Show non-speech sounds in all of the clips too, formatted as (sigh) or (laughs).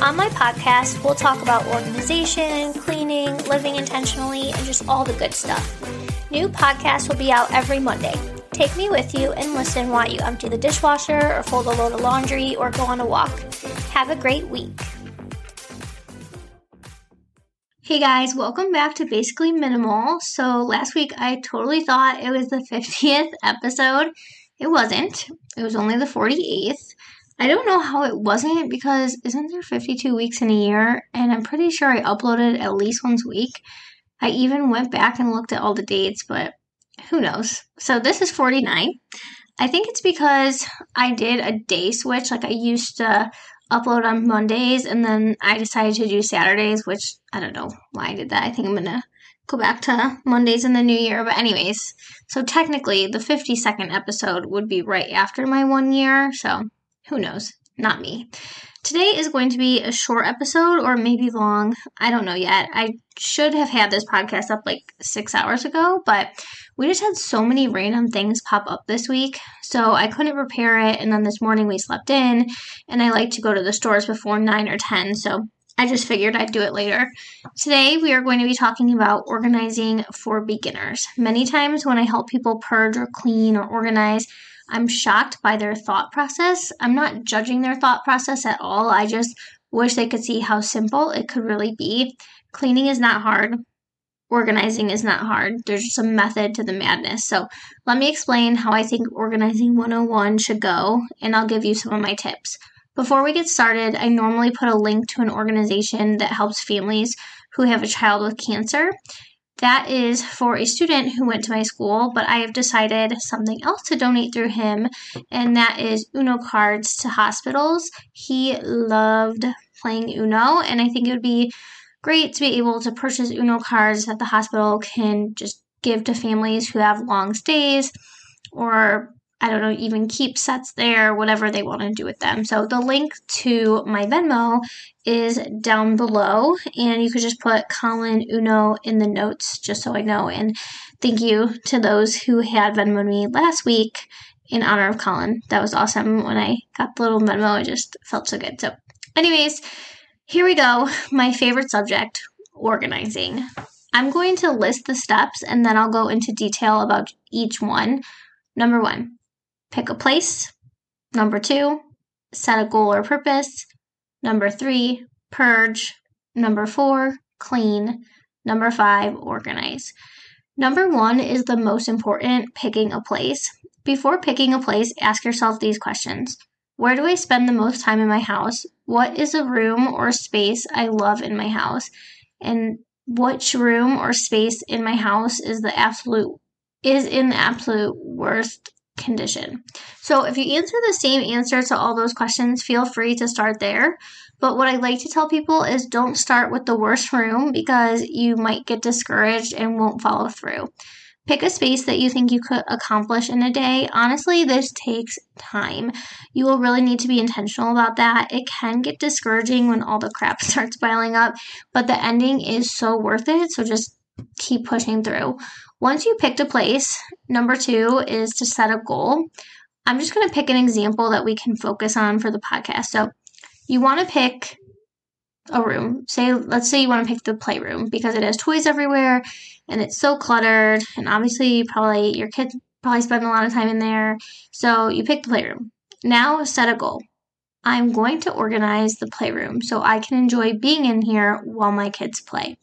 On my podcast, we'll talk about organization, cleaning, living intentionally, and just all the good stuff. New podcasts will be out every Monday. Take me with you and listen while you empty the dishwasher or fold a load of laundry or go on a walk. Have a great week. Hey guys, welcome back to Basically Minimal. So, last week I totally thought it was the (laughs) 50th episode. It wasn't, it was only the 48th. I don't know how it wasn't because isn't there 52 weeks in a year? And I'm pretty sure I uploaded at least once a week. I even went back and looked at all the dates, but who knows? So this is 49. I think it's because I did a day switch. Like I used to upload on Mondays and then I decided to do Saturdays, which I don't know why I did that. I think I'm going to go back to Mondays in the new year. But, anyways, so technically the 52nd episode would be right after my one year. So who knows? Not me. Today is going to be a short episode or maybe long. I don't know yet. I should have had this podcast up like six hours ago, but we just had so many random things pop up this week. So I couldn't prepare it. And then this morning we slept in, and I like to go to the stores before 9 or 10. So I just figured I'd do it later. Today, we are going to be talking about organizing for beginners. Many times when I help people purge or clean or organize, I'm shocked by their thought process. I'm not judging their thought process at all. I just wish they could see how simple it could really be. Cleaning is not hard. Organizing is not hard. There's just a method to the madness. So, let me explain how I think Organizing 101 should go, and I'll give you some of my tips. Before we get started, I normally put a link to an organization that helps families who have a child with cancer. That is for a student who went to my school, but I have decided something else to donate through him, and that is Uno cards to hospitals. He loved playing Uno, and I think it would be great to be able to purchase Uno cards that the hospital can just give to families who have long stays or I don't know, even keep sets there, whatever they want to do with them. So the link to my Venmo is down below, and you could just put Colin Uno in the notes just so I know. And thank you to those who had Venmo me last week in honor of Colin. That was awesome. When I got the little Venmo, it just felt so good. So, anyways, here we go. My favorite subject organizing. I'm going to list the steps and then I'll go into detail about each one. Number one, Pick a place. Number two, set a goal or purpose. Number three, purge. Number four, clean. Number five, organize. Number one is the most important picking a place. Before picking a place, ask yourself these questions Where do I spend the most time in my house? What is a room or space I love in my house? And which room or space in my house is the absolute is in the absolute worst condition. So if you answer the same answer to all those questions, feel free to start there. But what I like to tell people is don't start with the worst room because you might get discouraged and won't follow through. Pick a space that you think you could accomplish in a day. Honestly, this takes time. You will really need to be intentional about that. It can get discouraging when all the crap (laughs) starts piling up, but the ending is so worth it. So just keep pushing through. Once you picked a place, number two is to set a goal. I'm just going to pick an example that we can focus on for the podcast. So, you want to pick a room. Say, let's say you want to pick the playroom because it has toys everywhere and it's so cluttered. And obviously, probably your kids probably spend a lot of time in there. So, you pick the playroom. Now, set a goal. I'm going to organize the playroom so I can enjoy being in here while my kids play.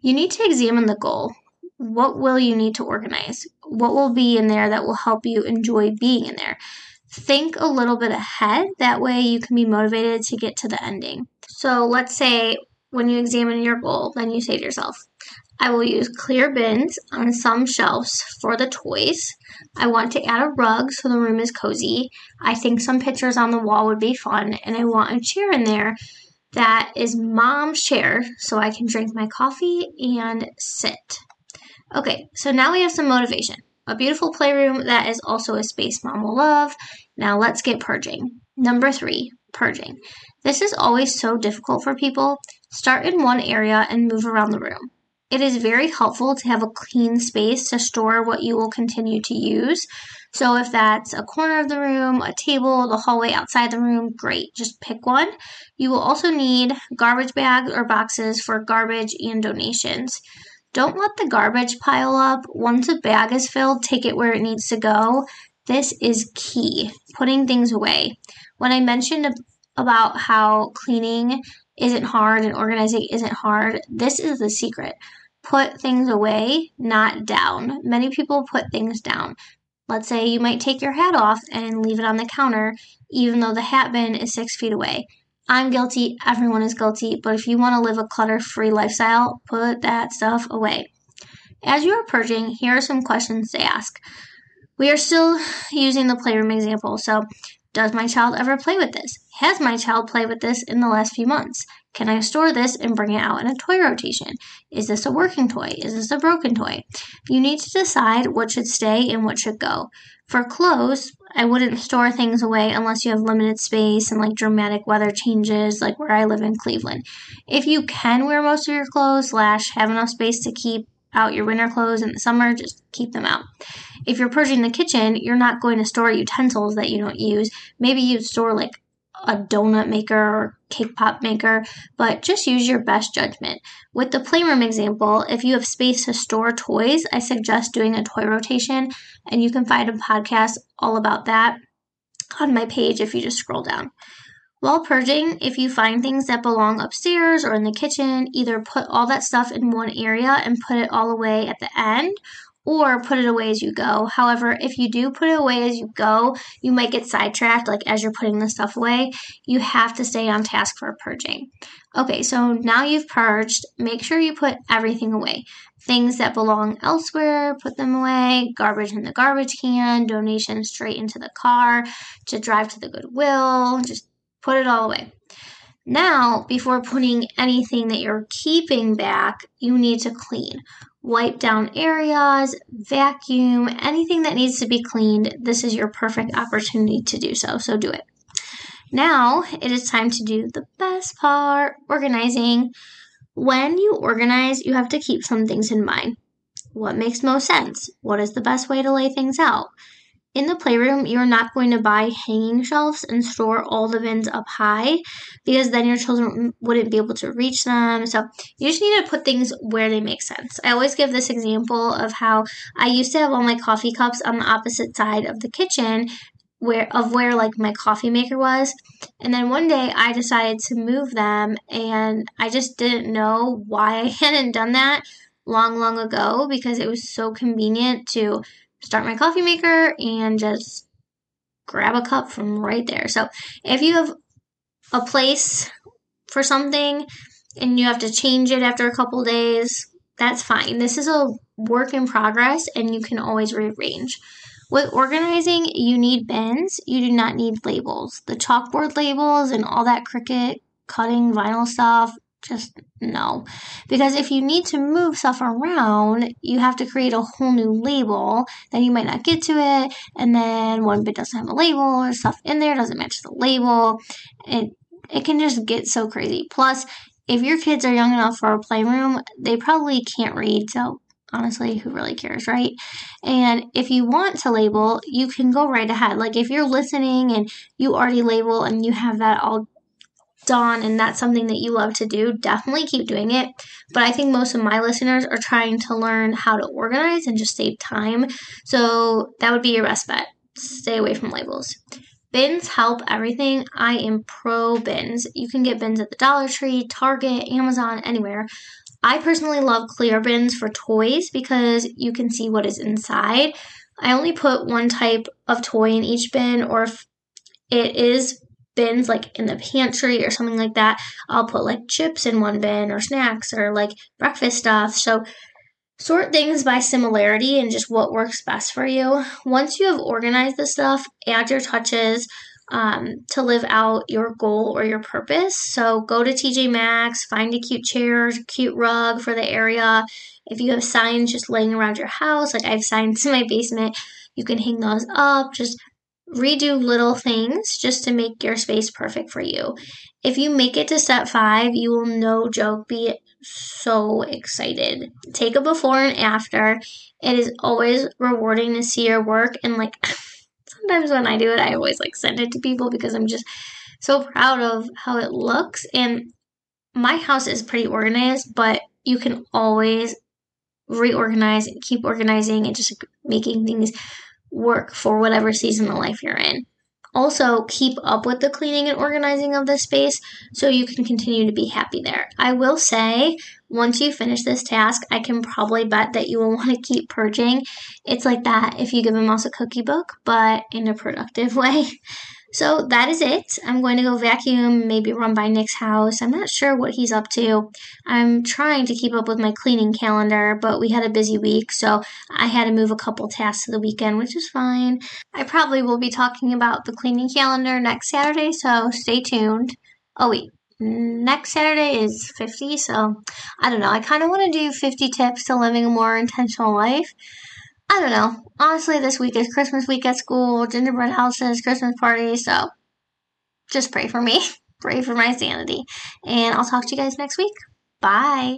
You need to examine the goal what will you need to organize? What will be in there that will help you enjoy being in there? Think a little bit ahead. That way you can be motivated to get to the ending. So let's say when you examine your goal, then you say to yourself, I will use clear bins on some shelves for the toys. I want to add a rug so the room is cozy. I think some pictures on the wall would be fun, and I want a chair in there that is mom's chair so I can drink my coffee and sit. Okay, so now we have some motivation. A beautiful playroom that is also a space mom will love. Now let's get purging. Number three, purging. This is always so difficult for people. Start in one area and move around the room. It is very helpful to have a clean space to store what you will continue to use. So, if that's a corner of the room, a table, the hallway outside the room, great. Just pick one. You will also need garbage bags or boxes for garbage and donations. Don't let the garbage pile up. Once a bag is filled, take it where it needs to go. This is key, putting things away. When I mentioned about how cleaning isn't hard and organizing isn't hard, this is the secret. Put things away, not down. Many people put things down. Let's say you might take your hat off and leave it on the counter, even though the hat bin is six feet away. I'm guilty, everyone is guilty, but if you want to live a clutter free lifestyle, put that stuff away. As you are purging, here are some questions to ask. We are still using the playroom example, so does my child ever play with this? Has my child played with this in the last few months? Can I store this and bring it out in a toy rotation? Is this a working toy? Is this a broken toy? You need to decide what should stay and what should go. For clothes, I wouldn't store things away unless you have limited space and like dramatic weather changes, like where I live in Cleveland. If you can wear most of your clothes, slash, have enough space to keep out your winter clothes in the summer, just keep them out. If you're purging the kitchen, you're not going to store utensils that you don't use. Maybe you store like a donut maker or cake pop maker, but just use your best judgment. With the playroom example, if you have space to store toys, I suggest doing a toy rotation, and you can find a podcast all about that on my page if you just scroll down. While purging, if you find things that belong upstairs or in the kitchen, either put all that stuff in one area and put it all away at the end, or put it away as you go. However, if you do put it away as you go, you might get sidetracked, like as you're putting the stuff away. You have to stay on task for purging. Okay, so now you've purged, make sure you put everything away. Things that belong elsewhere, put them away. Garbage in the garbage can, donations straight into the car, to drive to the Goodwill, just put it all away. Now, before putting anything that you're keeping back, you need to clean wipe down areas, vacuum, anything that needs to be cleaned, this is your perfect opportunity to do so. So do it. Now it is time to do the best part organizing. When you organize, you have to keep some things in mind. What makes most sense? What is the best way to lay things out? In the playroom, you're not going to buy hanging shelves and store all the bins up high because then your children wouldn't be able to reach them. So you just need to put things where they make sense. I always give this example of how I used to have all my coffee cups on the opposite side of the kitchen where of where like my coffee maker was and then one day i decided to move them and i just didn't know why i (laughs) hadn't done that long long ago because it was so convenient to start my coffee maker and just grab a cup from right there. So if you have a place for something and you have to change it after a couple days, that's fine. This is a work in progress and you can always rearrange. With organizing, you need bins. You do not need labels. The chalkboard labels and all that Cricut cutting vinyl stuff, just no. Because if you need to move stuff around, you have to create a whole new label. Then you might not get to it. And then one bit doesn't have a label or stuff in there doesn't match the label. It, it can just get so crazy. Plus, if your kids are young enough for a playroom, they probably can't read. So honestly, who really cares, right? And if you want to label, you can go right ahead. Like if you're listening and you already label and you have that all done and that's something that you love to do, definitely keep doing it. But I think most of my listeners are trying to learn how to organize and just save time. So that would be your best bet. Stay away from labels. Bins help everything. I am pro bins. You can get bins at the Dollar Tree, Target, Amazon, anywhere. I personally love clear bins for toys because you can see what is inside. I only put one type of toy in each bin, or if it is bins like in the pantry or something like that, I'll put like chips in one bin or snacks or like breakfast stuff. So sort things by similarity and just what works best for you. Once you have organized the stuff, add your touches. um, to live out your goal or your purpose. So go to TJ Maxx, find a cute chair, cute rug for the area. If you have signs just laying around your house, like I have signs (laughs) in my basement, you can hang those up. Just redo little things just to make your space perfect for you. If you make it to step five, you will no joke be so excited. Take a before and after. It is always rewarding to see your work and like (laughs) sometimes when I do it, I always like send it to people because I'm just so proud of how it looks. And my house is pretty organized, but you can always reorganize and keep organizing and just making things work for whatever season of life you're in. Also, keep up with the cleaning and organizing of the space so you can continue to be happy there. I will say, once you finish this task, I can probably bet that you will (laughs) want to keep purging. It's like that if you give a mouse a cookie book, but in a productive (laughs) way. So that is it. I'm going to go vacuum, maybe run by Nick's house. I'm not sure what he's up to. I'm trying to keep up with my cleaning calendar, but we had a busy week, so I had to move a couple tasks to the weekend, which is fine. I probably will be talking about the cleaning calendar next Saturday, so stay tuned. Oh, wait. Next Saturday is 50, so I don't know. I kind of want to do 50 tips to living a more intentional life. I don't know. Honestly, this week is Christmas week at school, gingerbread houses, Christmas parties, so just pray for me. (laughs) pray for my sanity. And I'll talk to you guys next week. Bye.